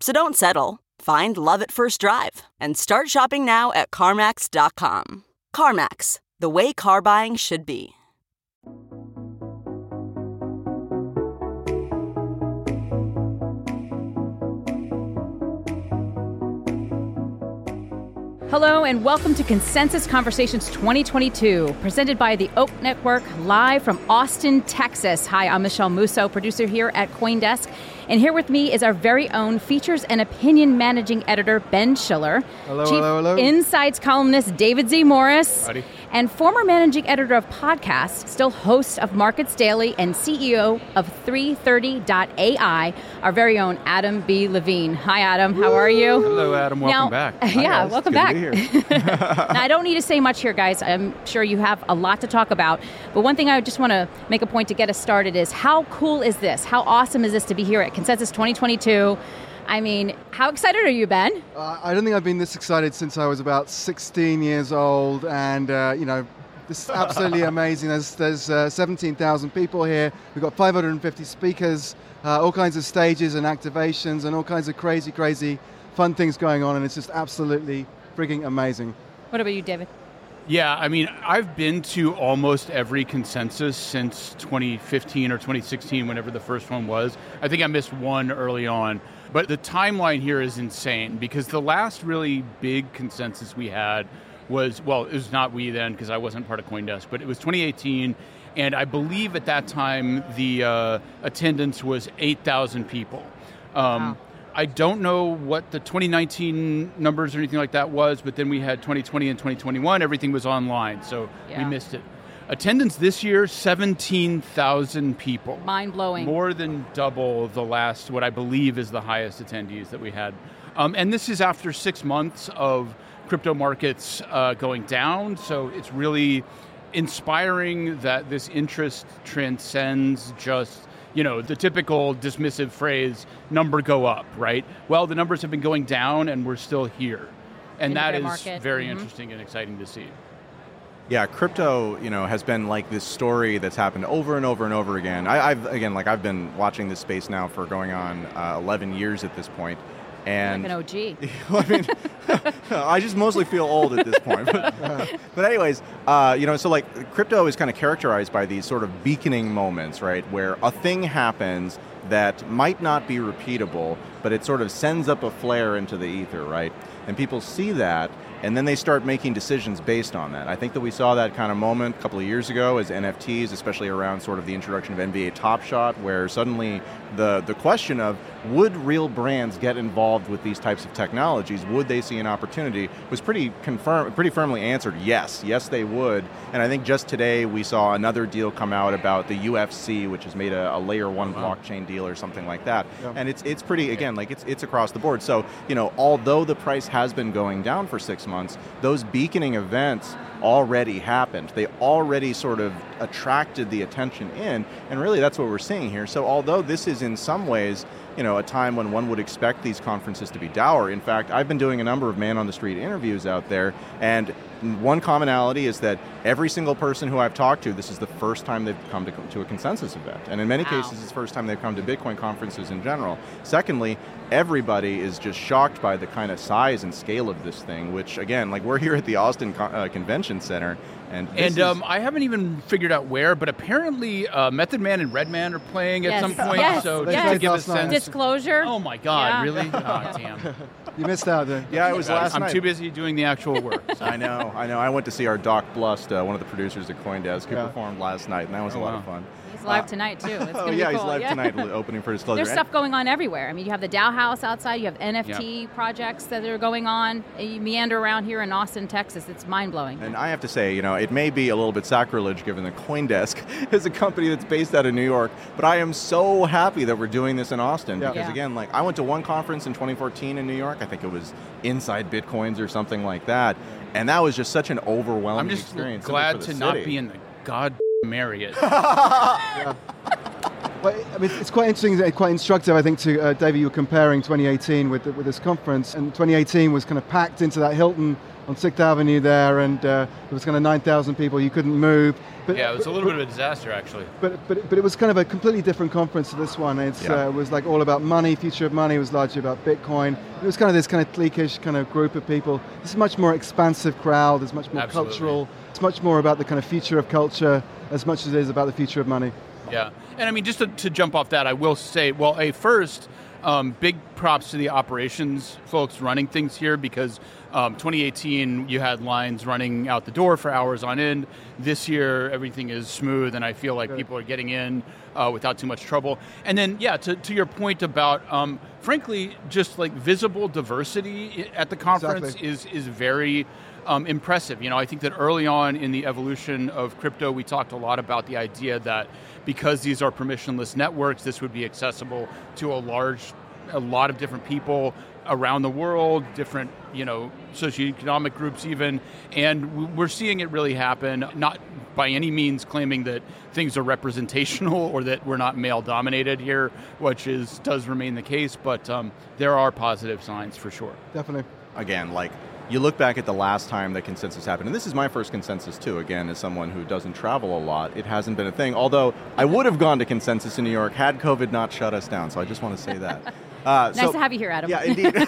So don't settle. Find love at first drive and start shopping now at CarMax.com. CarMax, the way car buying should be. Hello and welcome to Consensus Conversations 2022, presented by the Oak Network, live from Austin, Texas. Hi, I'm Michele Musso, producer here at Coindesk. And here with me is our very own features and opinion managing editor, Ben Schiller. Hello, Chief hello, hello. Insights columnist, David Z. Morris. Howdy. And former managing editor of podcasts, still host of Markets Daily and CEO of 330.ai, our very own Adam B. Levine. Hi, Adam. How are you? Hello, Adam. Welcome Now- back. yeah, guys. welcome Good to back. be here. now, I don't need to say much here, guys. I'm sure you have a lot to talk about. But one thing I just want to make a point to get us started is how cool is this? How awesome is this to be here at Consensus 2022? I mean, how excited are you, Ben? Uh, I don't think I've been this excited since I was about 16 years old, and uh, you know, this is absolutely amazing. There's there's uh, 17,000 people here. We've got 550 speakers, uh, all kinds of stages and activations, and all kinds of crazy, crazy, fun things going on, and it's just absolutely frigging amazing. What about you, David? Yeah, I mean, I've been to almost every consensus since 2015 or 2016, whenever the first one was. I think I missed one early on. But the timeline here is insane because the last really big consensus we had was, well, it was not we then because I wasn't part of Coindesk, but it was 2018. And I believe at that time the uh, attendance was 8,000 people. Um, Wow. I don't know what the 2019 numbers or anything like that was, but then we had 2020 and 2021. Everything was online, so Yeah. we missed it. Attendance this year, 17,000 people. Mind blowing. More than double the last, what I believe is the highest attendees that we had. Um, and this is after six months of crypto markets uh, going down, so it's really inspiring that this interest transcends just you know the typical dismissive phrase number go up right well the numbers have been going down and we're still here and that is market. very Mhm. interesting and exciting to see Yeah, crypto, you know, has been like this story that's happened over and over and over again. I, I've again, like I've been watching this space now for going on uh, 11 years at this point. point, and like an OG. I mean, I just mostly feel old at this point. But, but anyways, uh, you know, so like crypto is kind of characterized by these sort of beaconing moments, right, where a thing happens that might not be repeatable, but it sort of sends up a flare into the ether, right? And people see that, and then they start making decisions based on that. I think that we saw that kind of moment a couple of years ago as NFTs, especially around sort of the introduction of NBA Top Shot, where suddenly the, the question of would real brands get involved with these types of technologies? Would they see an opportunity? Was pretty confirm, pretty firmly answered yes, yes they would. And I think just today we saw another deal come out about the UFC, which has made a, a layer one blockchain deal or something like that. Yeah. And it's it's pretty again like it's it's across the board. So you know, although the price has been going down for six months, those beaconing events already happened. They already sort of attracted the attention in, and really that's what we're seeing here. So although this is in some ways, you know, a time when one would expect these conferences to be dour. In fact, I've been doing a number of man on the street interviews out there, and one commonality is that every single person who I've talked to, this is the first time they've come to, to a consensus event, and in many Wow. cases, it's the first time they've come to Bitcoin conferences in general. Secondly, everybody is just shocked by the kind of size and scale of this thing. Which, again, like we're here at the Austin Con- uh, Convention Center, And, this And is- um, I haven't even figured out where, but apparently uh, Method Man and Redman are playing at some point. Yes. So They just to give a sense. Disclosure. Oh my God! Yeah. Really? Oh damn! You missed out. There. yeah, it was last I'm night. too busy doing the actual work. I know, I know. I went to see our Doc Blust, uh, one of the producers at CoinDesk, who Yeah. performed last night, and that was Oh, a lot wow. of fun. He's live Uh, tonight too. It's oh gonna yeah, be he's cool. live yeah. tonight, opening for Disclosure. There's stuff going on everywhere. I mean, you have the DAO House outside. You have NFT projects that are going on. You meander around here in Austin, Texas. It's mind blowing. And I have to say, you know, it may be a little bit sacrilege given that CoinDesk is a company that's based out of New York, but I am so happy that we're doing this in Austin Yeah. because, Yeah. again, like I went to one conference in 2014 in New York. I think it was Inside Bitcoins or something like that, and that was just such an overwhelming I'm just experience. glad to the not be in the god Marriott. Well, I mean, it's quite interesting, quite instructive, I think, to uh, David, you were comparing 2018 with, with this conference, and 2018 was kind of packed into that Hilton on 6th Avenue there, and uh, there was kind of 9,000 people, you couldn't move. But, yeah, it was a little bit of a disaster actually. But, but, but it was kind of a completely different conference to this one. It's, Yeah. uh, it was like all about money, future of money, it was largely about Bitcoin. It was kind of this kind of cliquish kind of group of people. This is a much more expansive crowd, it's much more Absolutely. cultural, it's much more about the kind of future of culture as much as it is about the future of money. Yeah, and I mean, just to, to jump off that, I will say, well, a first, um, big props to the operations folks running things here because um, 2018 you had lines running out the door for hours on end. This year everything is smooth, and I feel like people are getting in uh, without too much trouble. And then, yeah, to, to your point about, um, frankly, just like visible diversity at the conference Exactly. is is very um, impressive. You know, I think that early on in the evolution of crypto, we talked a lot about the idea that because these are permissionless networks, this would be accessible to a large, a lot of different people around the world, different, you know, socioeconomic groups even, and we're seeing it really happen. Not by any means claiming that things are representational or that we're not male dominated here, which is does remain the case, but um, there are positive signs for sure. Definitely. again, like you look back at the last time that consensus happened, and this is my first consensus too. Again, as someone who doesn't travel a lot, it hasn't been a thing. Although I would have gone to consensus in New York had COVID not shut us down. So I just want to say that. Uh, Nice to have you here, Adam. Yeah, indeed.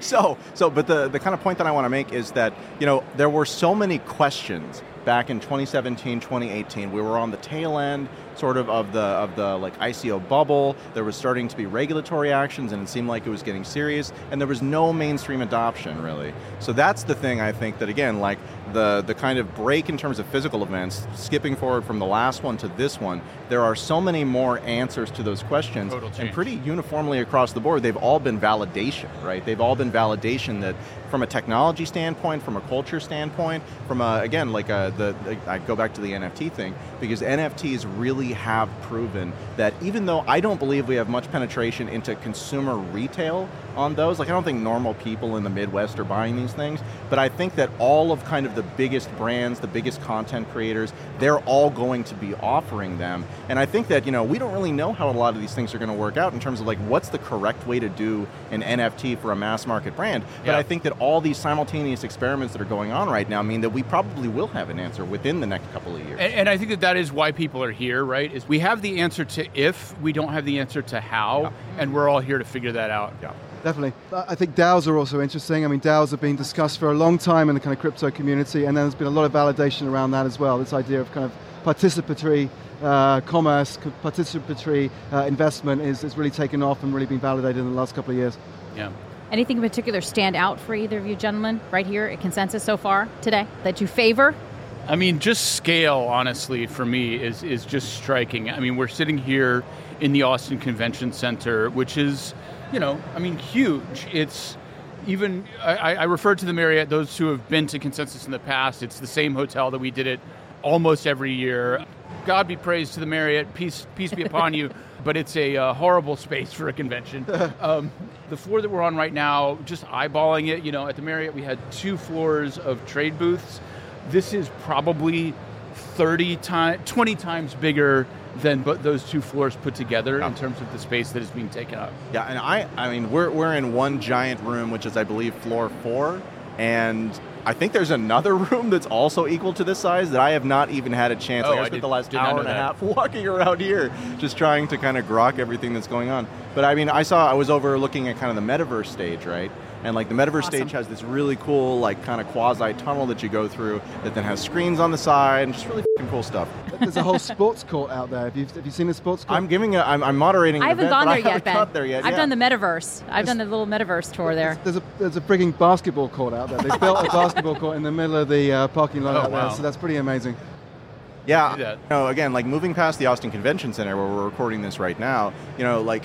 so, so, but the the kind of point that I want to make is that you know there were so many questions back in 2017, 2018. We were on the tail end, sort of of the of the like ICO bubble. There was starting to be regulatory actions, and it seemed like it was getting serious. And there was no mainstream adoption really. So that's the thing I think that again, like the the kind of break in terms of physical events, skipping forward from the last one to this one, there are so many more answers to those questions, and pretty uniformly across the board, they've all been validation, right? They've all been validation that from a technology standpoint, from a culture standpoint, from a, again, like a, the, I go back to the NFT thing, because NFTs really have proven that even though I don't believe we have much penetration into consumer retail on those, like I don't think normal people in the Midwest are buying these things, but I think that all of kind of the biggest brands, the biggest content creators, they're all going to be offering them. And I think that, you know, we don't really know how a lot of these things are going to work out in terms of like what's the correct way to do an NFT for a mass market brand. But Yeah. I think that all these simultaneous experiments that are going on right now mean that we probably will have an answer within the next couple of years. And, and I think that that is why people are here, right? Is we have the answer to if, we don't have the answer to how, and we're all here to figure that out. yeah. Definitely. I I think DAOs are also interesting. I mean, DAOs have been discussed for a long time in the kind of crypto community, and then there's been a lot of validation around that as well. This idea of kind of participatory uh, commerce, participatory uh, investment is, is really taken off and really been validated in the last couple of years. Yeah. Anything in particular stand out for either of you gentlemen right here at Consensus so far today that you favor? I mean, just scale, honestly, for me is is just striking. I mean, we're sitting here in the Austin Convention Center, which is, you know, I mean, huge. It's even I, I refer to the Marriott. Those who have been to Consensus in the past, it's the same hotel that we did it almost every year. God be praised to the Marriott. Peace, peace be upon you. But it's a uh, horrible space for a convention. Um, the floor that we're on right now, just eyeballing it, you know, at the Marriott we had two floors of trade booths. This is probably 30 times, 20 times bigger than but those two floors put together in terms of the space that is being taken up. Yeah, and I, I mean, we're, we're in one giant room, which is, I believe, floor four, and I think there's another room that's also equal to this size that I have not even had a chance. Oh, like, I I spent did- the last hour and a half walking around here, just trying to kind of grok everything that's going on. But I mean, I saw I was overlooking at kind of the metaverse stage, right? And like the metaverse Awesome. stage has this really cool, like kind of quasi tunnel that you go through that then has screens on the side and just really fing cool stuff. There's a whole sports court out there. Have you, have you seen the sports court? I'm giving a, I'm, I'm moderating. I haven't event, gone but there I haven't Ben. got there yet. I've yeah. done the metaverse. I've done the little metaverse tour there. There's a there's a frigging basketball court out there. They built a basketball court in the middle of the uh, parking lot Oh, out wow. there, so that's pretty amazing. Yeah. do that. You know, again, like moving past the Austin Convention Center where we're recording this right now, you know, like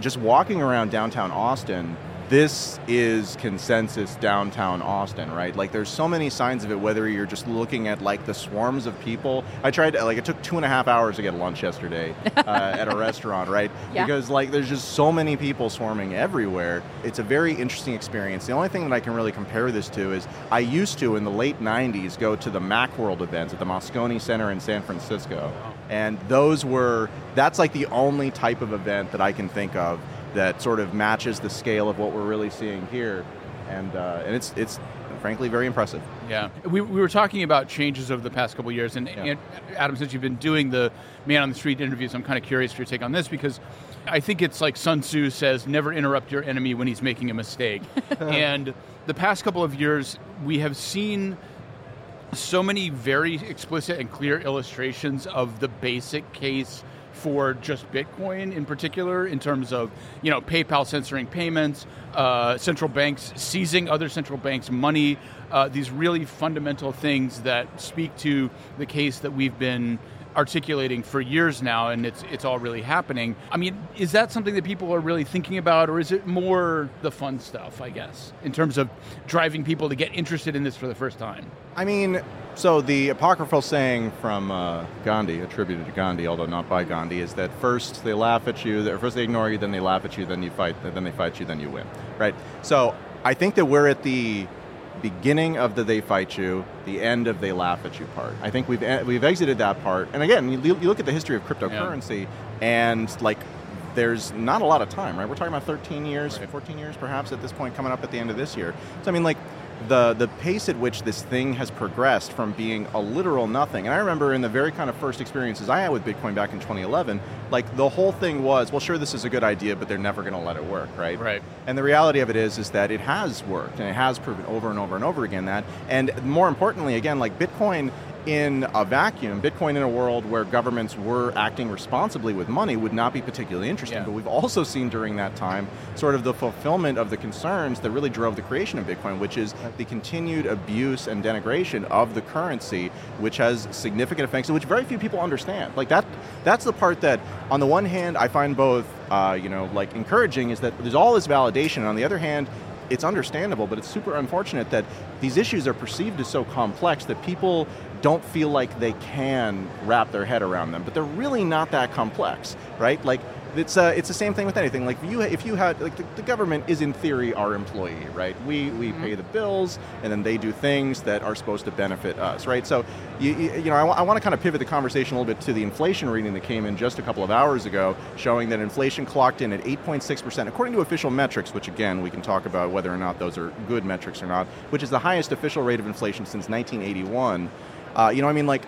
just walking around downtown Austin, this is consensus downtown Austin, right? Like there's so many signs of it, whether you're just looking at like the swarms of people. I tried, like, it took two and a half hours to get lunch yesterday uh, at a restaurant, right? Yeah. Because like there's just so many people swarming everywhere. It's a very interesting experience. The only thing that I can really compare this to is I used to in the late 90s go to the Macworld events at the Moscone Center in San Francisco. And those were that's like the only type of event that I can think of that sort of matches the scale of what we're really seeing here. And uh, and it's it's frankly very impressive. Yeah, we, we were talking about changes over the past couple years, and, and Adam, since you've been doing the man on the street interviews, I'm kind of curious for your take on this because I think it's like Sun Tzu says, "Never interrupt your enemy when he's making a mistake." and the past couple of years, we have seen so many very explicit and clear illustrations of the basic case for just Bitcoin in particular, in terms of you know PayPal censoring payments, uh, central banks seizing other central banks' money, uh, these really fundamental things that speak to the case that we've been articulating for years now, and it's it's all really happening. I mean, is that something that people are really thinking about, or is it more the fun stuff? I guess in terms of driving people to get interested in this for the first time. I mean, so the apocryphal saying from uh, Gandhi, attributed to Gandhi, although not by Gandhi, is that first they laugh at you, or first they ignore you, then they laugh at you, then you fight, then they fight you, then you win, right? So I think that we're at the beginning of the they fight you, the end of they laugh at you part. I think we've we've exited that part, and again, you, you look at the history of cryptocurrency, and like. There's not a lot of time, right? We're talking about 13 years, 14 years perhaps at this point, coming up at the end of this year. So, I mean, like, the the pace at which this thing has progressed from being a literal nothing. And I remember in the very kind of first experiences I had with Bitcoin back in 2011, like the whole thing was, well, sure, this is a good idea, but they're never going to let it work, right? Right. And the reality of it is, is that it has worked, and it has proven over and over and over again that. And more importantly, again, like Bitcoin in a vacuum, Bitcoin in a world where governments were acting responsibly with money would not be particularly interesting. Yeah. But we've also seen during that time sort of the fulfillment of the concerns that really drove the creation of Bitcoin, which is the continued abuse and denigration of the currency, which has significant effects, which very few people understand. Like that, that's the part that, on the one hand, I find both, uh, you know, like encouraging is that there's all this validation, and on the other hand, it's understandable, but it's super unfortunate that these issues are perceived as so complex that people don't feel like they can wrap their head around them. But they're really not that complex, right? Like it's uh, it's the same thing with anything. Like if you if you had like the, the government is in theory our employee, right? We we pay the bills and then they do things that are supposed to benefit us, right? So you you, know I, want to kind of pivot the conversation a little bit to the inflation reading that came in just a couple of hours ago, showing that inflation clocked in at 8.6 percent according to official metrics, which again we can talk about whether or not those are good metrics or not, which is the highest official rate of inflation since 1981. Uh, you know, I mean, like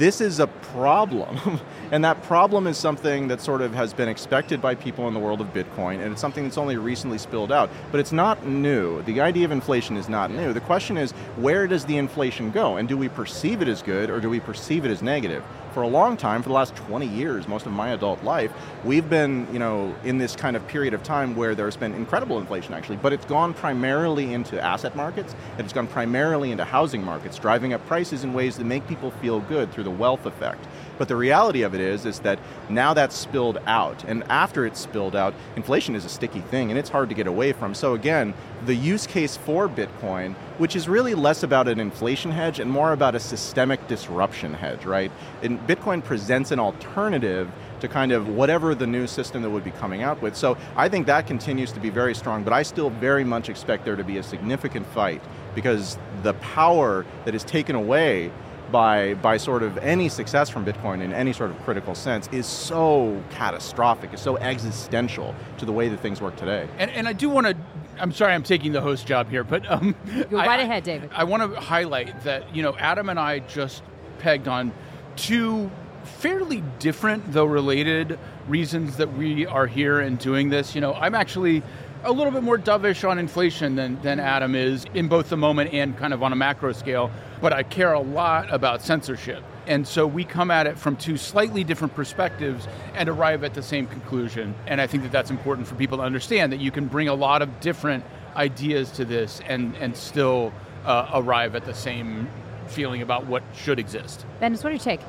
this is a problem. and that problem is something that sort of has been expected by people in the world of Bitcoin, and it's something that's only recently spilled out. But it's not new. The idea of inflation is not new. The question is, where does the inflation go? And do we perceive it as good or do we perceive it as negative? For a long time, for the last 20 years, most of my adult life, we've been, you know, in this kind of period of time where there's been incredible inflation actually, but it's gone primarily into asset markets, and it's gone primarily into housing markets, driving up prices in ways that make people feel good through the wealth effect. But the reality of it is, is that now that's spilled out, and after it's spilled out, inflation is a sticky thing, and it's hard to get away from. So again, the use case for Bitcoin, which is really less about an inflation hedge and more about a systemic disruption hedge, right? And Bitcoin presents an alternative to kind of whatever the new system that would be coming out with. So I think that continues to be very strong, but I still very much expect there to be a significant fight because the power that is taken away by by sort of any success from Bitcoin in any sort of critical sense is so catastrophic, is so existential to the way that things work today. And, and I do want to. I'm sorry, I'm taking the host job here, but um, Go right I- ahead, David. I want to highlight that you know Adam and I just pegged on two fairly different, though related, reasons that we are here and doing this. You know, I'm actually a little bit more dovish on inflation than, than Adam is in both the moment and kind of on a macro scale, but I care a lot about censorship. And so we come at it from two slightly different perspectives and arrive at the same conclusion. And I think that that's important for people to understand that you can bring a lot of different ideas to this and, and still uh, arrive at the same feeling about what should exist. Ben, what do you take?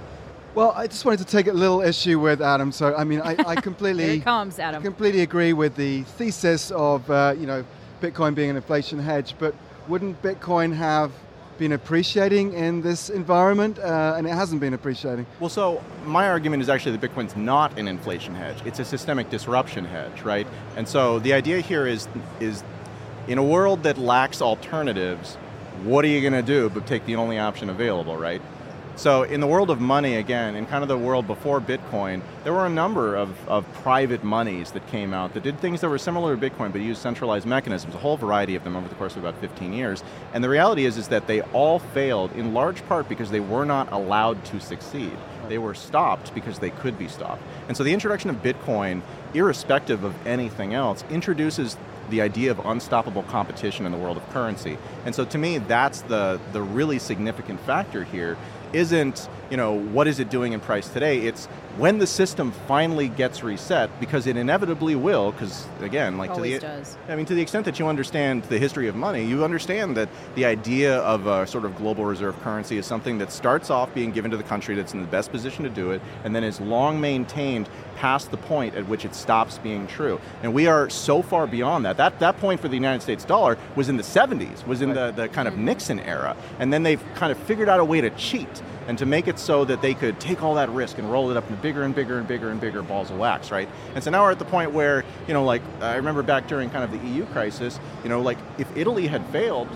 Well, I just wanted to take a little issue with Adam. So, I mean, I, I completely Here it comes, Adam. I completely agree with the thesis of uh, you know Bitcoin being an inflation hedge. But wouldn't Bitcoin have been appreciating in this environment? Uh, and it hasn't been appreciating. Well, so my argument is actually that Bitcoin's not an inflation hedge; it's a systemic disruption hedge, right? And so the idea here is is in a world that lacks alternatives, what are you going to do but take the only option available, right? So in the world of money, again, in kind of the world before Bitcoin, there were a number of, of private monies that came out that did things that were similar to Bitcoin but used centralized mechanisms, a whole variety of them over the course of about 15 years. And the reality is, is that they all failed in large part because they were not allowed to succeed. They were stopped because they could be stopped. And so the introduction of Bitcoin, irrespective of anything else, introduces the idea of unstoppable competition in the world of currency. And so to me, that's the, the really significant factor here isn't, you know, what is it doing in price today? It's when the system finally gets reset, because it inevitably will, because again, like Always to the does. I mean, to the extent that you understand the history of money, you understand that the idea of a sort of global reserve currency is something that starts off being given to the country that's in the best position to do it, and then is long maintained past the point at which it stops being true. And we are so far beyond that. That that point for the United States dollar was in the 70s, was in the, the kind of mm-hmm. Nixon era. And then they've kind of figured out a way to cheat and to make it so that they could take all that risk and roll it up into bigger and bigger and bigger and bigger balls of wax, right? And so now we're at the point where, you know, like I remember back during kind of the EU crisis, you know, like if Italy had failed,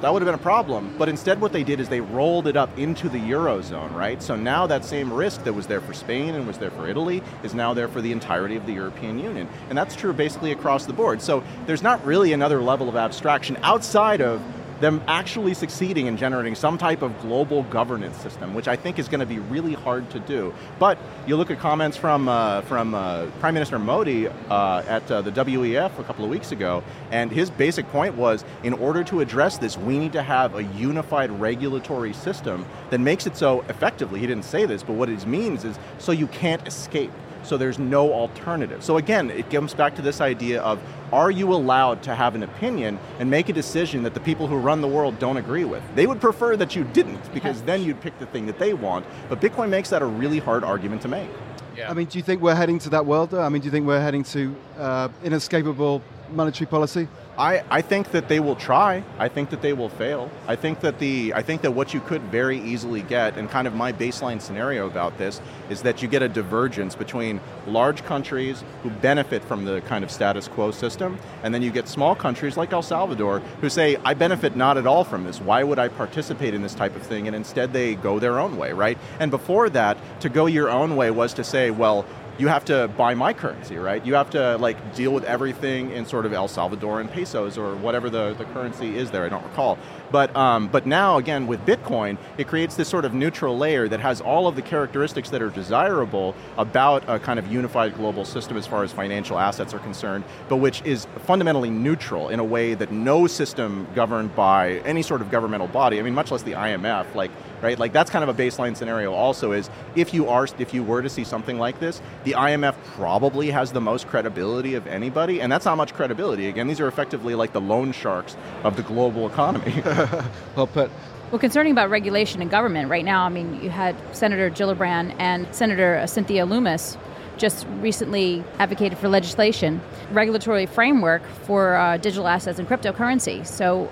that would have been a problem. But instead, what they did is they rolled it up into the Eurozone, right? So now that same risk that was there for Spain and was there for Italy is now there for the entirety of the European Union. And that's true basically across the board. So there's not really another level of abstraction outside of them actually succeeding in generating some type of global governance system, which I think is going to be really hard to do. But you look at comments from uh, from uh, Prime Minister Modi uh, at uh, the WEF a couple of weeks ago, and his basic point was, in order to address this, we need to have a unified regulatory system that makes it so effectively. He didn't say this, but what it means is so you can't escape so there's no alternative. So again, it comes back to this idea of are you allowed to have an opinion and make a decision that the people who run the world don't agree with? They would prefer that you didn't because then you'd pick the thing that they want. But Bitcoin makes that a really hard argument to make. Yeah. I mean, do you think we're heading to that world? Though? I mean, do you think we're heading to uh, inescapable monetary policy? I, I think that they will try. I think that they will fail. I think that the I think that what you could very easily get, and kind of my baseline scenario about this, is that you get a divergence between large countries who benefit from the kind of status quo system, and then you get small countries like El Salvador who say, I benefit not at all from this. Why would I participate in this type of thing? And instead they go their own way, right? And before that, to go your own way was to say, well, you have to buy my currency, right? You have to like deal with everything in sort of El Salvadoran pesos or whatever the, the currency is there. I don't recall. But um, but now again with Bitcoin, it creates this sort of neutral layer that has all of the characteristics that are desirable about a kind of unified global system as far as financial assets are concerned, but which is fundamentally neutral in a way that no system governed by any sort of governmental body, I mean, much less the IMF, like right? Like that's kind of a baseline scenario. Also, is if you are if you were to see something like this, the IMF probably has the most credibility of anybody, and that's not much credibility. Again, these are effectively like the loan sharks of the global economy. well put. Well, concerning about regulation and government, right now, I mean, you had Senator Gillibrand and Senator Cynthia Lummis just recently advocated for legislation, regulatory framework for uh, digital assets and cryptocurrency. So,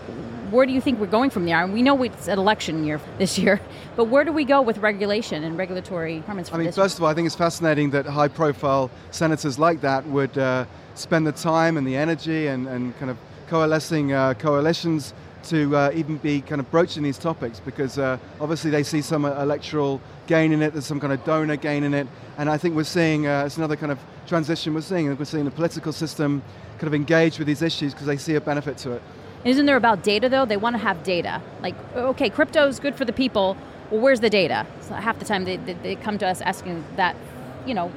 where do you think we're going from there? And We know it's an election year this year, but where do we go with regulation and regulatory requirements for I mean, this? first of all, I think it's fascinating that high profile senators like that would uh, spend the time and the energy and, and kind of coalescing uh, coalitions to uh, even be kind of broaching these topics because uh, obviously they see some electoral gain in it, there's some kind of donor gain in it, and I think we're seeing uh, it's another kind of transition we're seeing. We're seeing the political system kind of engage with these issues because they see a benefit to it. Isn't there about data though? They want to have data. Like, okay, crypto is good for the people, well, where's the data? So half the time they, they, they come to us asking that, you know,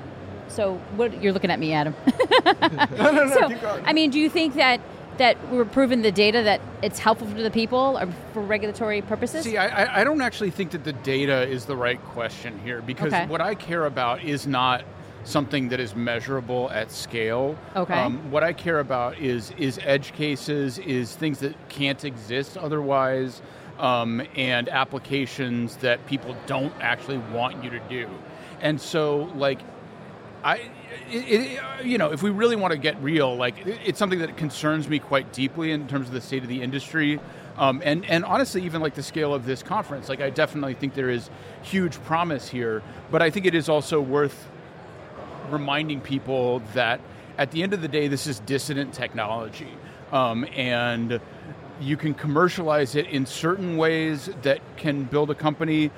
so what you're looking at me, Adam. no, no, no, so, keep going. I mean, do you think that that we're proving the data that it's helpful to the people or for regulatory purposes? See, I, I- don't actually think that the data is the right question here because Okay. what I care about is not something that is measurable at scale. Um, Okay. what I care about is is edge cases, is things that can't exist otherwise, um, and applications that people don't actually want you to do. And so, like, I, it, it, you know, if we really want to get real, like it- it's something that concerns me quite deeply in terms of the state of the industry, um, and and honestly, even like the scale of this conference. Like, I definitely think there is huge promise here, but I think it is also worth reminding people that at the end of the day, this is dissident technology, um, and you can commercialize it in certain ways that can build a company,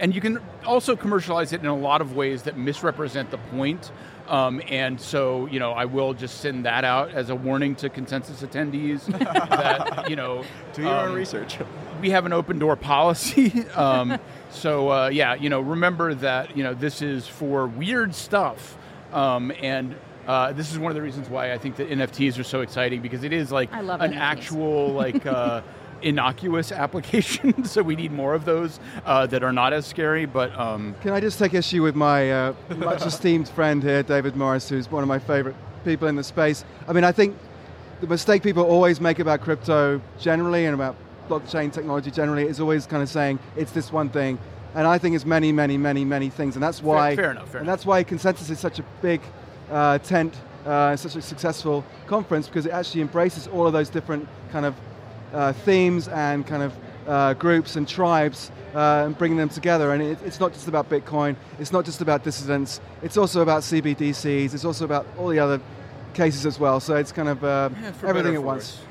and you can also commercialize it in a lot of ways that misrepresent the point. Um, and so, you know, I will just send that out as a warning to consensus attendees that you know Do your own um, research. we have an open door policy. um, so uh, yeah, you know, remember that you know this is for weird stuff, um, and uh, this is one of the reasons why I think that NFTs are so exciting because it is like I love an NFTs. actual like. Uh, innocuous application so we need more of those uh, that are not as scary but um, Can I just take issue with my uh, much esteemed friend here, David Morris, who's one of my favorite people in the space? I mean, I think the mistake people always make about crypto generally and about blockchain technology generally is always kind of saying it's this one thing. And I think it's many, many, many, many things. And that's why, fair enough, fair and enough. that's why Consensus is such a big uh, tent, uh, such a successful conference because it actually embraces all of those different kind of uh, themes and kind of uh, groups and tribes uh, and bringing them together. And it, it's not just about Bitcoin, it's not just about dissidents, it's also about CBDCs, it's also about all the other cases as well. So it's kind of uh, Yeah, everything at once. worse.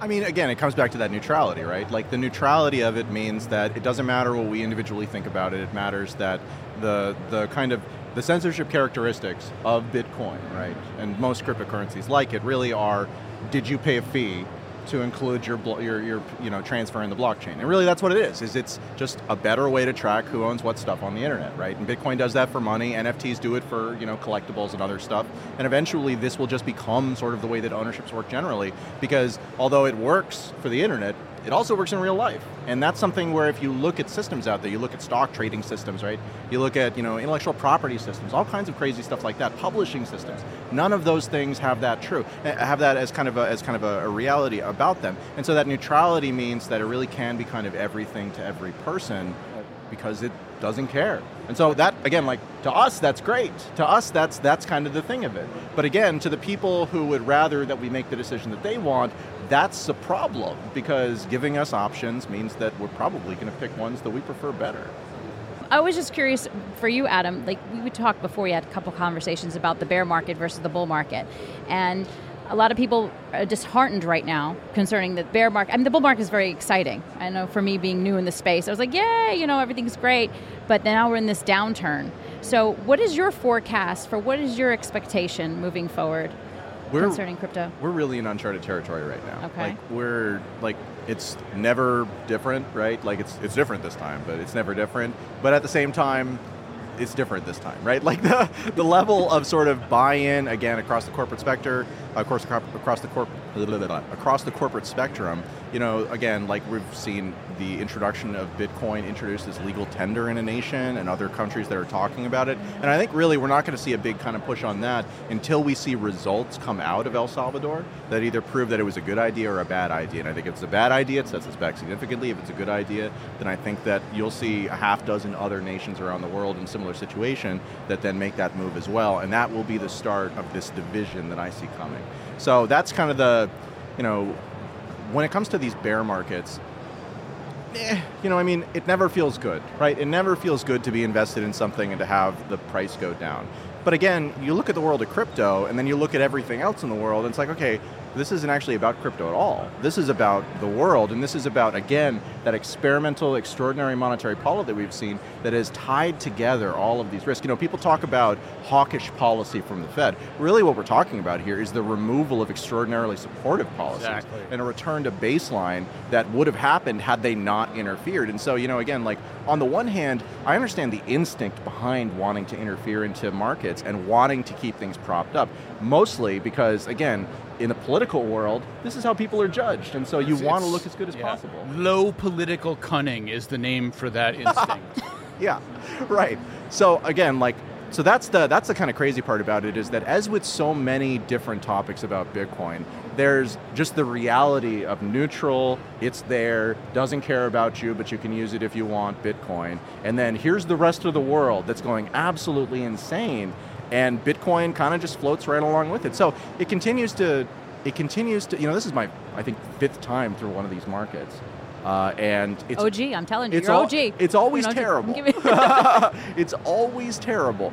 I mean, again, it comes back to that neutrality, right? Like the neutrality of it means that it doesn't matter what we individually think about it. It matters that the the kind of the censorship characteristics of Bitcoin, right, and most cryptocurrencies like it really are: did you pay a fee to include your your your you know transfer in the blockchain? And really, that's what it is. Is it's just a better way to track who owns what stuff on the internet, right? And Bitcoin does that for money. NFTs do it for you know collectibles and other stuff. And eventually, this will just become sort of the way that ownerships work generally. Because although it works for the internet, it also works in real life. And that's something where if you look at systems out there, you look at stock trading systems, right? You look at, you know, intellectual property systems, all kinds of crazy stuff like that, publishing systems. None of those things have that true, eh, have that as kind of a, as kind of a, a reality about them. And so that neutrality means that it really can be kind of everything to every person because it doesn't care. And so that again like to us that's great. To us that's that's kind of the thing of it. But again, to the people who would rather that we make the decision that they want, that's a problem because giving us options means that we're probably going to pick ones that we prefer better. I was just curious for you, Adam. Like we talked before, we had a couple conversations about the bear market versus the bull market, and a lot of people are disheartened right now concerning the bear market. I mean, the bull market is very exciting. I know for me, being new in the space, I was like, yeah, you know, everything's great, but now we're in this downturn. So, what is your forecast for what is your expectation moving forward We're- concerning crypto? We're really in uncharted territory right now. Okay. Like we're like it's never different, right? Like it's it's different this time, but it's never different. But at the same time, it's different this time, right? Like the the level of sort of buy-in again across the corporate specter, of course across the corp across the corporate spectrum. You know, again, like we've seen the introduction of Bitcoin introduced as legal tender in a nation, and other countries that are talking about it. And I think really we're not going to see a big kind of push on that until we see results come out of El Salvador that either prove that it was a good idea or a bad idea. And I think if it's a bad idea, it sets us back significantly. If it's a good idea, then I think that you'll see a half dozen other nations around the world in similar situation that then make that move as well. And that will be the start of this division that I see coming. So that's kind of the, you know, when it comes to these bear markets, eh, you know, I mean, it never feels good, right? It never feels good to be invested in something and to have the price go down. But again, you look at the world of crypto and then you look at everything else in the world, and it's like, okay, this isn't actually about crypto at all. This is about the world, and this is about, again, that experimental, extraordinary monetary policy that we've seen that has tied together all of these risks. You know, people talk about hawkish policy from the Fed. Really, what we're talking about here is the removal of extraordinarily supportive policies exactly. and a return to baseline that would have happened had they not interfered. And so, you know, again, like on the one hand, I understand the instinct behind wanting to interfere into markets and wanting to keep things propped up, mostly because, again, in the political world, this is how people are judged, and so you It's- want to look as good as yeah. possible. Low political cunning is the name for that instinct. Yeah, right. So again, like, so that's the that's the kind of crazy part about it is that as with so many different topics about Bitcoin, there's just the reality of neutral. It's there, doesn't care about you, but you can use it if you want Bitcoin. And then here's the rest of the world that's going absolutely insane, and Bitcoin kind of just floats right along with it. So it continues to. It continues to, you know, this is my, I think, fifth time through one of these markets. Uh, and it's OG, I'm telling you, it's you're al- OG. It's always terrible. It's always terrible.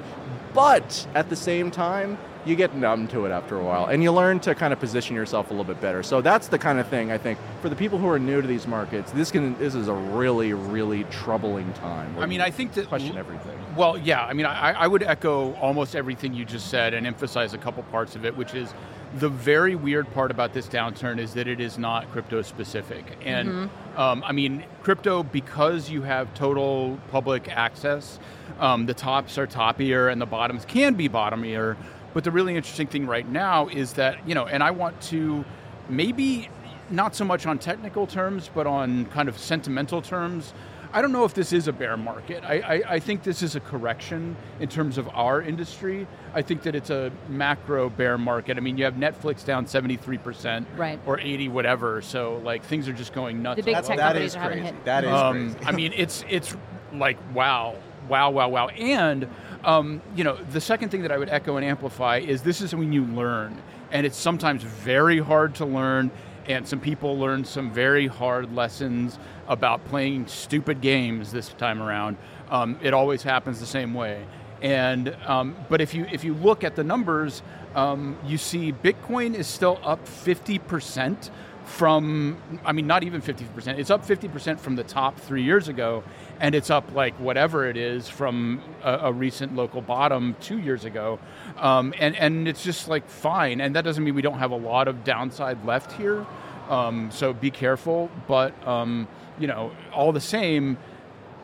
But at the same time, you get numb to it after a while and you learn to kind of position yourself a little bit better. So that's the kind of thing I think for the people who are new to these markets, this can this is a really, really troubling time. I mean, I think that question everything. Well, yeah. I mean, I, I would echo almost everything you just said and emphasize a couple parts of it, which is the very weird part about this downturn is that it is not crypto specific. And um, I mean, crypto because you have total public access, um, the tops are toppier and the bottoms can be bottomier. But the really interesting thing right now is that you know, and I want to maybe not so much on technical terms, but on kind of sentimental terms. I don't know if this is a bear market. I, I, I think this is a correction in terms of our industry. I think that it's a macro bear market. I mean, you have Netflix down 73%, Right. or 80, whatever. So, like, things are just going nuts. The big tech over. that companies is are having crazy. hit. That is Um, crazy. I mean, it's it's like wow, wow, wow, wow. And um, you know, the second thing that I would echo and amplify is this is when you learn, and it's sometimes very hard to learn. And some people learn some very hard lessons about playing stupid games this time around. Um, it always happens the same way. And um, but if you if you look at the numbers, um, you see Bitcoin is still up fifty percent from I mean not even 50%. It's up 50% from the top 3 years ago and it's up like whatever it is from a, a recent local bottom 2 years ago. Um, and and it's just like fine and that doesn't mean we don't have a lot of downside left here. Um, so be careful, but um, you know, all the same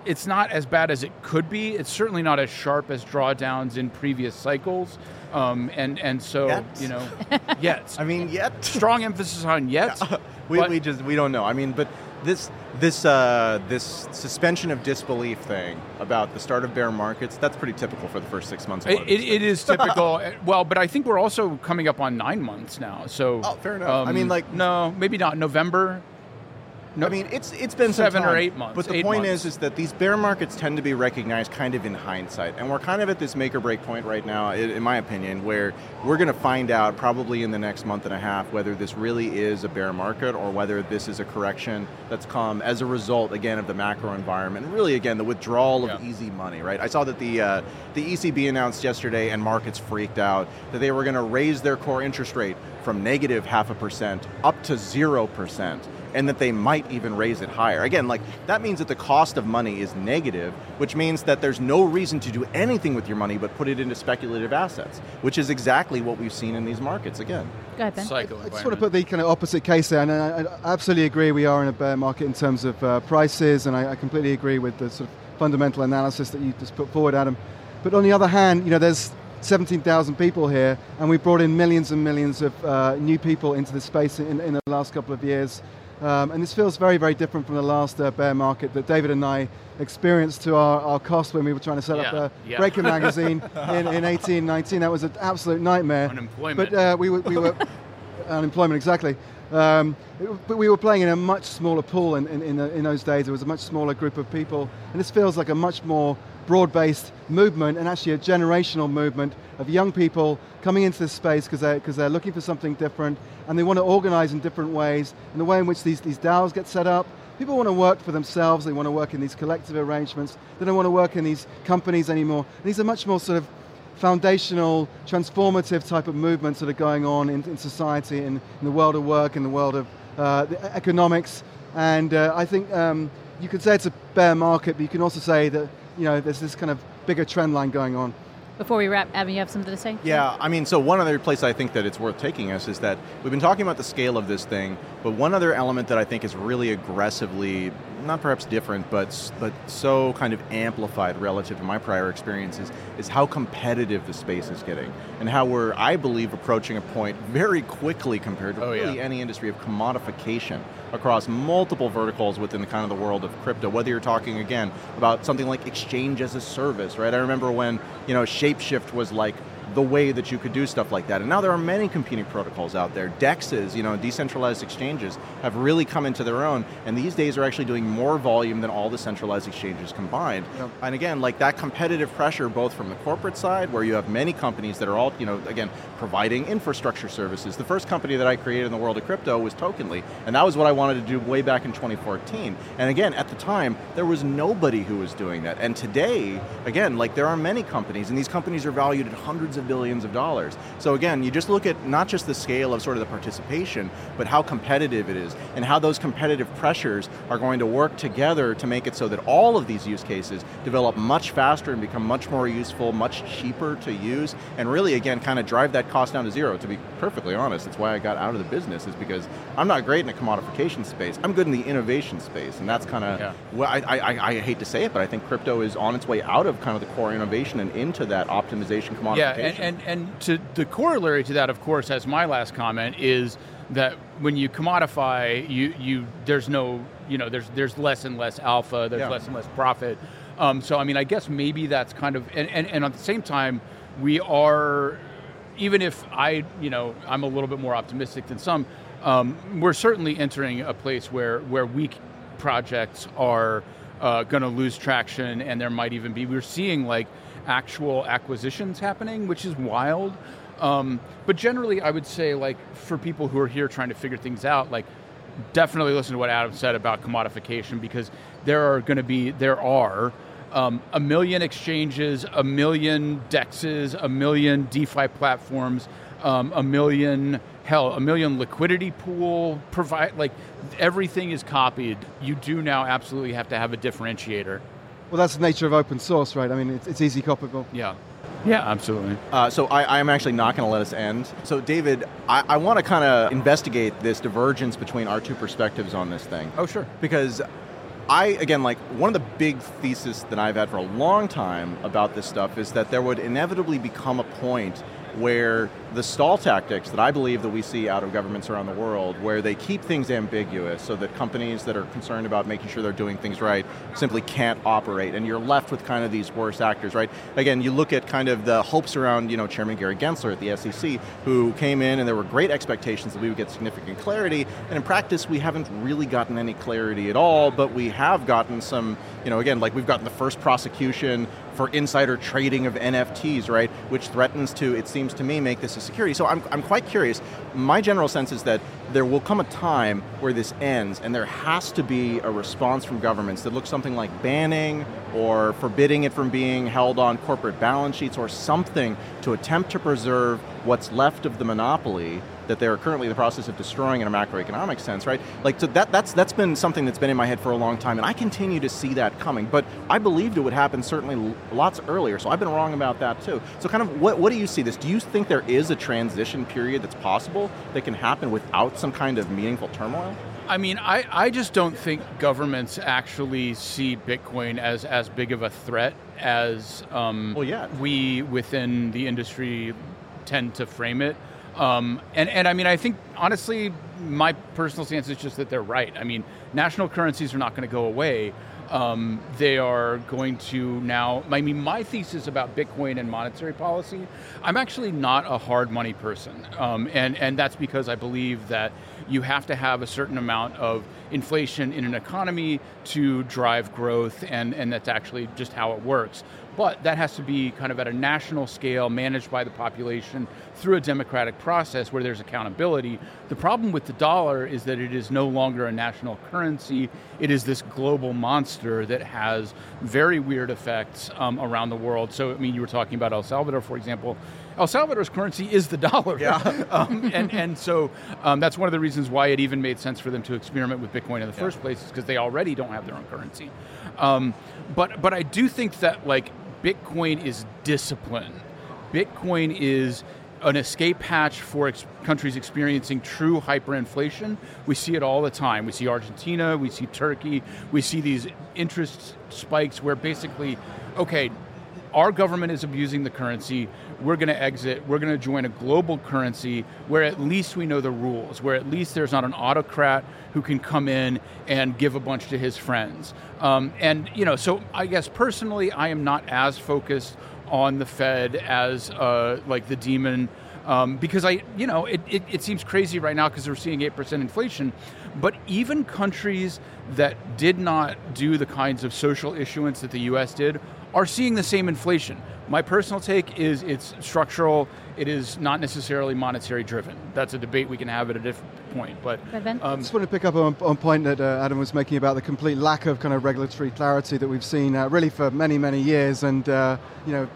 it's not as bad as it could be. It's certainly not as sharp as drawdowns in previous cycles. Um, and and so, Yet. you know, yet. I mean, yet strong emphasis on yet. we, but- we just we don't know. I mean, but this this uh, this suspension of disbelief thing about the start of bear markets that's pretty typical for the first six months. Of It, it, it is typical. Uh, well, but I think we're also coming up on nine months now. So Oh, fair enough. I mean, like- no, maybe not November. No, I mean, it's it's been Seven or eight months, But the point months. is, is that these bear markets tend to be recognized kind of in hindsight, and we're kind of at this make or break point right now, in my opinion, where we're going to find out probably in the next month and a half whether this really is a bear market or whether this is a correction that's come as a result again of the macro environment, and really again the withdrawal of Yeah. easy money. Right? I saw that the uh, the ECB announced yesterday, and markets freaked out that they were going to raise their core interest rate from negative half a percent up to zero percent and that they might even raise it higher. Again, like that means that the cost of money is negative, which means that there's no reason to do anything with your money but put it into speculative assets, which is exactly what we've seen in these markets again. Go ahead, Ben. psycho I just want to put the kind of opposite case there, and I, I absolutely agree we are in a bear market in terms of uh, prices, and I, I completely agree with the sort of fundamental analysis that you just put forward, Adam. But on the other hand, you know, there's 17,000 people here, and we brought in millions and millions of uh, new people into the space in, in the last couple of years. Um, and this feels very, very different from the last uh, bear market that David and I experienced to our, our cost when we were trying to set up Yeah, the yeah. Breaker magazine in, in 18, 19. That was an absolute nightmare. Unemployment. But uh, we were, we were unemployment exactly. Um, it- but we were playing in a much smaller pool in, in, in, in those days. It was a much smaller group of people, and this feels like a much more broad-based movement and actually a generational movement of young people coming into this space because they're, 'cause they're looking for something different and they want to organize in different ways. And the way in which these, these DAOs get set up, people want to work for themselves. They want to work in these collective arrangements. They don't want to work in these companies anymore. And these are much more sort of foundational, transformative type of movements that are going on in, in society, in, in, the world of work, in the world of uh, the economics. And uh, I think um, you could say it's a bear market, but you can also say that you know there's this kind of bigger trend line going on. Before we wrap, Evan, you have something to say? Yeah, I mean, so one other place I think that it's worth taking us is that we've been talking about the scale of this thing, but one other element that I think is really aggressively, not perhaps different, but but so kind of amplified relative to my prior experiences, is how competitive the space is getting, and how we're, I believe, approaching a point very quickly compared to oh, really yeah. any industry of commodification across multiple verticals within the kind of the world of crypto. Whether you're talking again about something like exchange as a service, right? I remember when you know Shapeshift was like the way that you could do stuff like that. And now there are many competing protocols out there. DEXs, you know, decentralized exchanges, have really come into their own, and these days are actually doing more volume than all the centralized exchanges combined. Yep. And again, like that competitive pressure, both from the corporate side, where you have many companies that are all, you know, again, providing infrastructure services. The first company that I created in the world of crypto was Tokenly, and that was what I wanted to do way back in 2014. And again, at the time, there was nobody who was doing that. And today, again, like there are many companies, and these companies are valued at hundreds of of billions of dollars. So again, you just look at not just the scale of sort of the participation, but how competitive it is, and how those competitive pressures are going to work together to make it so that all of these use cases develop much faster and become much more useful, much cheaper to use, and really, again, kind of drive that cost down to zero, to be perfectly honest. That's why I got out of the business, is because I'm not great in the commodification space. I'm good in the innovation space, and that's kind of, yeah. well, I, I, I, hate to say it, but I think crypto is on its way out of kind of the core innovation and into that optimization commodification. Yeah, and, and, and to the corollary to that, of course, as my last comment is that when you commodify, you you there's no you know there's there's less and less alpha, there's yeah. less and less profit. Um, so I mean, I guess maybe that's kind of and, and, and at the same time, we are even if I you know I'm a little bit more optimistic than some, um, we're certainly entering a place where where weak projects are uh, going to lose traction, and there might even be we're seeing like actual acquisitions happening, which is wild. Um, but generally, I would say, like, for people who are here trying to figure things out, like, definitely listen to what Adam said about commodification because there are going to be, there are um, a million exchanges, a million dexes, a million DeFi platforms, um, a million, hell, a million liquidity pool provide, like, everything is copied. You do now absolutely have to have a differentiator. Well, that's the nature of open source, right? I mean, it's, it's easy copyable. Yeah. Yeah, absolutely. Uh, so I, am actually not going to let us end. So David, I, I want to kind of investigate this divergence between our two perspectives on this thing. Oh, sure. Because I, again, like one of the big theses that I've had for a long time about this stuff is that there would inevitably become a point where the stall tactics that I believe that we see out of governments around the world, where they keep things ambiguous so that companies that are concerned about making sure they're doing things right simply can't operate, and you're left with kind of these worst actors, right? Again, you look at kind of the hopes around, you know, Chairman Gary Gensler at the SEC, who came in and there were great expectations that we would get significant clarity, and in practice, we haven't really gotten any clarity at all, but we have gotten some, you know, again, like we've gotten the first prosecution for insider trading of NFTs, right? Which threatens to, it seems to me, make this a security. So I'm, I'm quite curious. My general sense is that there will come a time where this ends and there has to be a response from governments that looks something like banning or forbidding it from being held on corporate balance sheets or something to attempt to preserve what's left of the monopoly that they're currently in the process of destroying in a macroeconomic sense, right? Like so that that's that's been something that's been in my head for a long time, and I continue to see that coming. But I believed it would happen certainly lots earlier, so I've been wrong about that too. So kind of what what do you see this? Do you think there is a transition period that's possible that can happen without some kind of meaningful turmoil? I mean, I, I just don't think governments actually see Bitcoin as as big of a threat as um, well, yeah. we within the industry tend to frame it. Um, and, and I mean, I think honestly, my personal stance is just that they're right. I mean, national currencies are not going to go away. Um, they are going to now. I mean, my thesis about Bitcoin and monetary policy. I'm actually not a hard money person, um, and and that's because I believe that you have to have a certain amount of inflation in an economy to drive growth, and, and that's actually just how it works. But that has to be kind of at a national scale, managed by the population through a democratic process where there's accountability. The problem with the dollar is that it is no longer a national currency. It is this global monster that has very weird effects um, around the world. So, I mean, you were talking about El Salvador, for example. El Salvador's currency is the dollar. Yeah. um, and, and so um, that's one of the reasons why it even made sense for them to experiment with Bitcoin in the first place, is because they already don't have their own currency. Um, but, but I do think that, like, Bitcoin is discipline. Bitcoin is an escape hatch for ex- countries experiencing true hyperinflation. We see it all the time. We see Argentina, we see Turkey, we see these interest spikes where basically, okay, our government is abusing the currency. We're going to exit. We're going to join a global currency where at least we know the rules, where at least there's not an autocrat who can come in and give a bunch to his friends. Um, and, you know, so I guess personally, I am not as focused on the Fed as uh, like the demon. Um, because I, you know, it, it, it seems crazy right now because we're seeing 8% inflation. But even countries that did not do the kinds of social issuance that the US did are seeing the same inflation. My personal take is it's structural. It is not necessarily monetary driven. That's a debate we can have at a different point. But Ben? I just want to pick up on, on a point that uh, Adam was making about the complete lack of kind of regulatory clarity that we've seen uh, really for many, many years. And, uh, you know,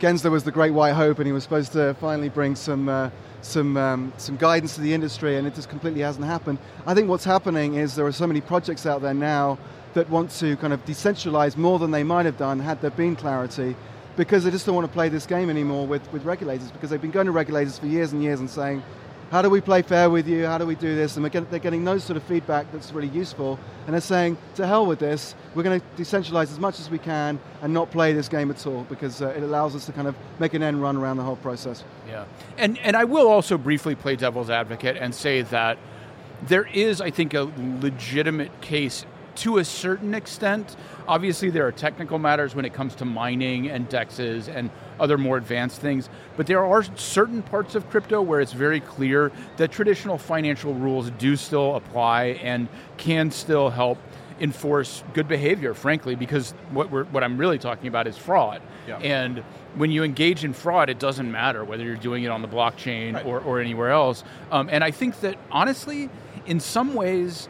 Gensler was the great white hope and he was supposed to finally bring some, uh, some, um, some guidance to the industry and it just completely hasn't happened. I think what's happening is there are so many projects out there now that want to kind of decentralize more than they might have done had there been clarity because they just don't want to play this game anymore with, with regulators because they've been going to regulators for years and years and saying, how do we play fair with you? How do we do this? And get, they're getting no sort of feedback that's really useful. And they're saying, to hell with this, we're going to decentralize as much as we can and not play this game at all because uh, it allows us to kind of make an end run around the whole process. Yeah. And, and I will also briefly play devil's advocate and say that there is, I think, a legitimate case to a certain extent. Obviously, there are technical matters when it comes to mining and dexes and other more advanced things, but there are certain parts of crypto where it's very clear that traditional financial rules do still apply and can still help enforce good behavior, frankly, because what, we're, what I'm really talking about is fraud. Yeah. And when you engage in fraud, it doesn't matter whether you're doing it on the blockchain Right. or, or anywhere else. Um, and I think that, honestly, in some ways,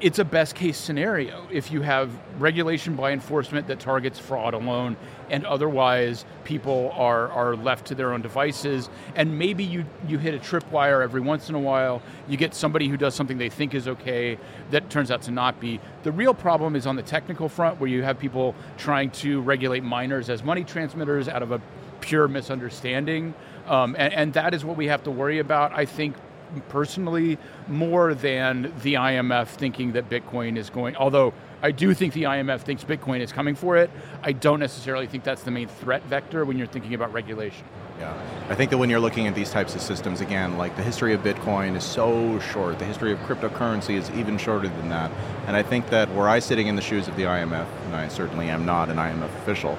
it's a best case scenario. If you have regulation by enforcement that targets fraud alone and otherwise people are, are left to their own devices and maybe you, you hit a tripwire every once in a while you get somebody who does something they think is okay that turns out to not be. The real problem is on the technical front where you have people trying to regulate miners as money transmitters out of a pure misunderstanding. Um, and, and that is what we have to worry about. I think personally more than the IMF thinking that Bitcoin is going, although I do think the IMF thinks Bitcoin is coming for it, I don't necessarily think that's the main threat vector when you're thinking about regulation. Yeah, I think that when you're looking at these types of systems, again, like the history of Bitcoin is so short. The history of cryptocurrency is even shorter than that. And I think that were I sitting in the shoes of the IMF, and I certainly am not an IMF official,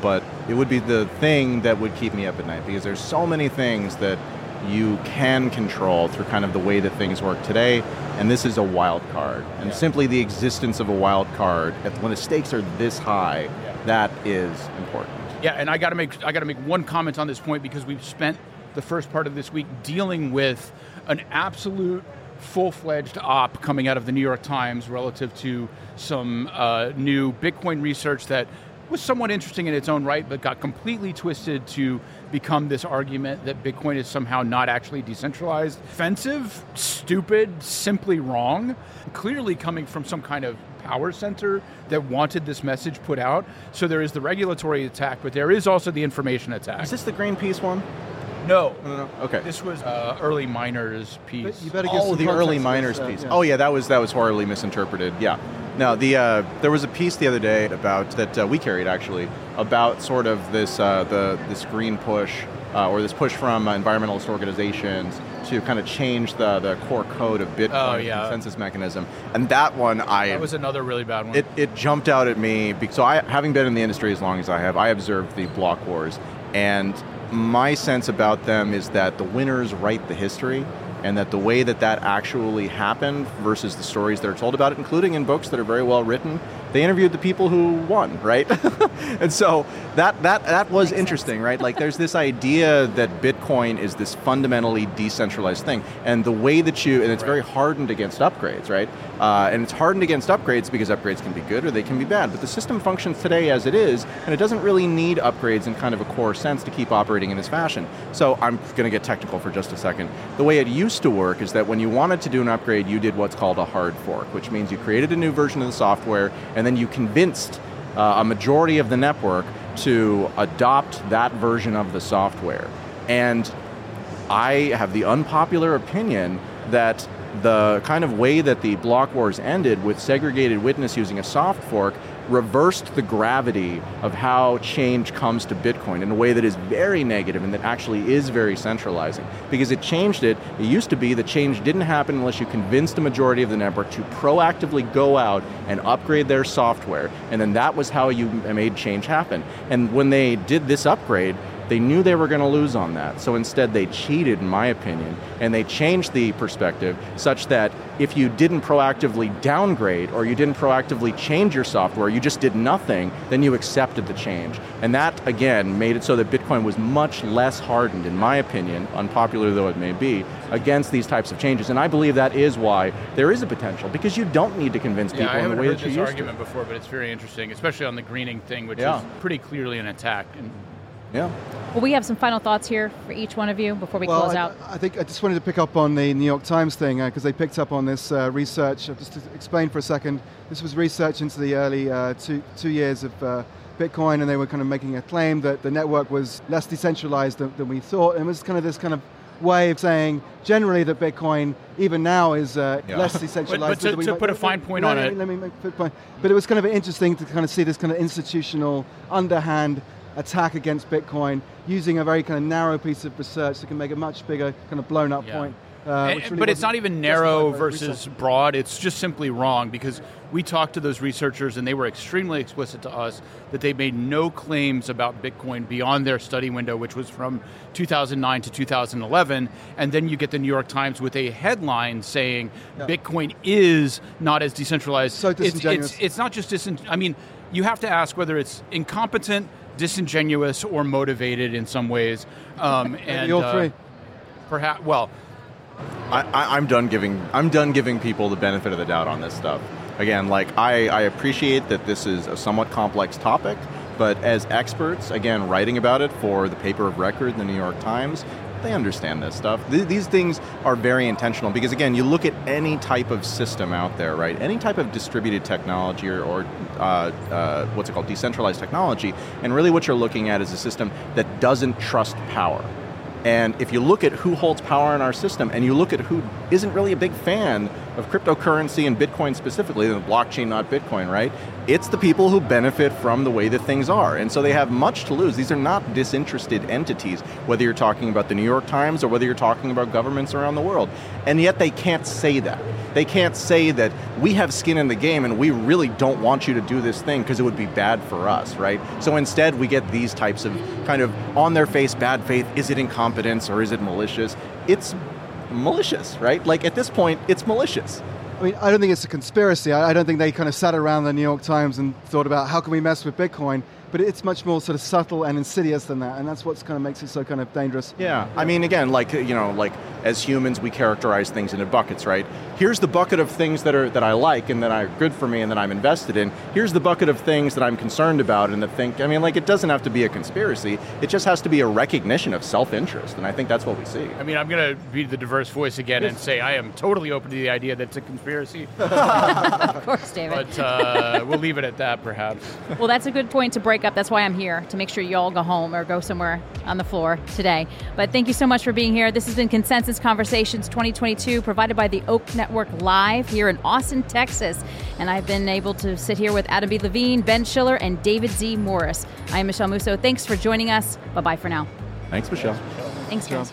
but it would be the thing that would keep me up at night because there's so many things that you can control through kind of the way that things work today, and this is a wild card. And Yeah. simply the existence of a wild card, when the stakes are this high, that is important. Yeah, and I got to make I got to make one comment on this point because we've spent the first part of this week dealing with an absolute full-fledged op coming out of the New York Times relative to some uh, new Bitcoin research that was somewhat interesting in its own right, but got completely twisted to become this argument that Bitcoin is somehow not actually decentralized. Offensive, stupid, simply wrong. Clearly coming from some kind of power center that wanted this message put out. So there is the regulatory attack, but there is also the information attack. Is this the Greenpeace one? No, No, no, no. Okay. This was uh, early miners piece. But you better give oh, the early miners uh, piece. yeah. Oh yeah, that was that was horribly misinterpreted. Yeah. Now the uh, there was a piece the other day about that uh, we carried actually about sort of this uh, the this green push uh, or this push from uh, environmentalist organizations to kind of change the the core code of Bitcoin Oh, yeah. consensus mechanism. And that one I that was another really bad one. it, it jumped out at me. be- So I, having been in the industry as long as I have, I observed the block wars, and my sense about them is that the winners write the history, and that the way that that actually happened versus the stories that are told about it, including in books that are very well written, they interviewed the people who won, right? and so that that that was interesting, right? Like there's this idea that Bitcoin is this fundamentally decentralized thing, and the way that you and it's very hardened against upgrades, right? Uh, and it's hardened against upgrades because upgrades can be good or they can be bad. But the system functions today as it is, and it doesn't really need upgrades in kind of a core sense to keep operating in this fashion. So I'm going to get technical for just a second. The way it used to work is that when you wanted to do an upgrade, you did what's called a hard fork, which means you created a new version of the software and then you convinced uh, a majority of the network to adopt that version of the software. And I have the unpopular opinion that the kind of way that the block wars ended with segregated witness using a soft fork reversed the gravity of how change comes to Bitcoin in a way that is very negative and that actually is very centralizing. Because it changed it. It used to be that change didn't happen unless you convinced the majority of the network to proactively go out and upgrade their software. And then that was how you made change happen. And when they did this upgrade, they knew they were going to lose on that. So instead, they cheated, in my opinion, and they changed the perspective such that if you didn't proactively downgrade or you didn't proactively change your software, you just did nothing, then you accepted the change. And that, again, made it so that Bitcoin was much less hardened, in my opinion, unpopular though it may be, against these types of changes. And I believe that is why there is a potential, because you don't need to convince yeah, people in the way that you used to. argument before, but it's very interesting, especially on the greening thing, which yeah. is pretty clearly an attack. And yeah. Well, we have some final thoughts here for each one of you before we well, close I, out. I think I just wanted to pick up on the New York Times thing because uh, they picked up on this uh, research. Just to explain for a second, this was research into the early uh, two, two years of uh, Bitcoin, and they were kind of making a claim that the network was less decentralized than, than we thought. And it was kind of this kind of way of saying generally that Bitcoin, even now, is uh, yeah. less decentralized. but, but to, to put a fine point on it. Let me make a point. But it was kind of interesting to kind of see this kind of institutional, underhand attack against Bitcoin using a very kind of narrow piece of research that can make a much bigger kind of blown up yeah. point. Uh, and, really but it's not even narrow versus research. broad. It's just simply wrong because we talked to those researchers and they were extremely explicit to us that they made no claims about Bitcoin beyond their study window, which was from 2009 to 2011. And then you get the New York Times with a headline saying yeah. Bitcoin is not as decentralized. So disingenuous. It's, it's, it's not just disingenuous. I mean, you have to ask whether it's incompetent disingenuous or motivated in some ways. Um, and all three. Uh, perhaps, well, I, am done giving. I'm done giving people the benefit of the doubt on this stuff. Again, like I, I appreciate that this is a somewhat complex topic, but as experts, again, writing about it for the paper of record, the New York Times, they understand this stuff. Th- these things are very intentional because, again, you look at any type of system out there, right? Any type of distributed technology or, or uh, uh, what's it called, decentralized technology, and really what you're looking at is a system that doesn't trust power. And if you look at who holds power in our system and you look at who isn't really a big fan of cryptocurrency and Bitcoin specifically, the blockchain, not Bitcoin, right? It's the people who benefit from the way that things are. And so they have much to lose. These are not disinterested entities, whether you're talking about the New York Times or whether you're talking about governments around the world. And yet they can't say that. They can't say that we have skin in the game and we really don't want you to do this thing because it would be bad for us, right? So instead we get these types of kind of on their face bad faith. Is it incompetence or is it malicious? It's malicious, right? Like at this point, it's malicious. I mean, I don't think it's a conspiracy. I, don't think they kind of sat around the New York Times and thought about how can we mess with Bitcoin but it's much more sort of subtle and insidious than that, and that's what kind of makes it so kind of dangerous. Yeah, I mean, again, like you know, like as humans, we characterize things into buckets, right? Here's the bucket of things that are that I like and that are good for me and that I'm invested in. Here's the bucket of things that I'm concerned about and that think. I mean, like it doesn't have to be a conspiracy. It just has to be a recognition of self-interest, and I think that's what we see. I mean, I'm going to be the diverse voice again and say I am totally open to the idea that it's a conspiracy. of course, David. But uh, we'll leave it at that, perhaps. Well, that's a good point to break up. That's why I'm here to make sure you all go home or go somewhere on the floor today. But thank you so much for being here. This has been Consensus Conversations 2022, provided by the Oak Network Live here in Austin, Texas. And I've been able to sit here with Adam B. Levine, Ben Schiller, and David Z. Morris. I am Michele Musso. Thanks for joining us. Bye bye for now. Thanks, Michele. Thanks, guys.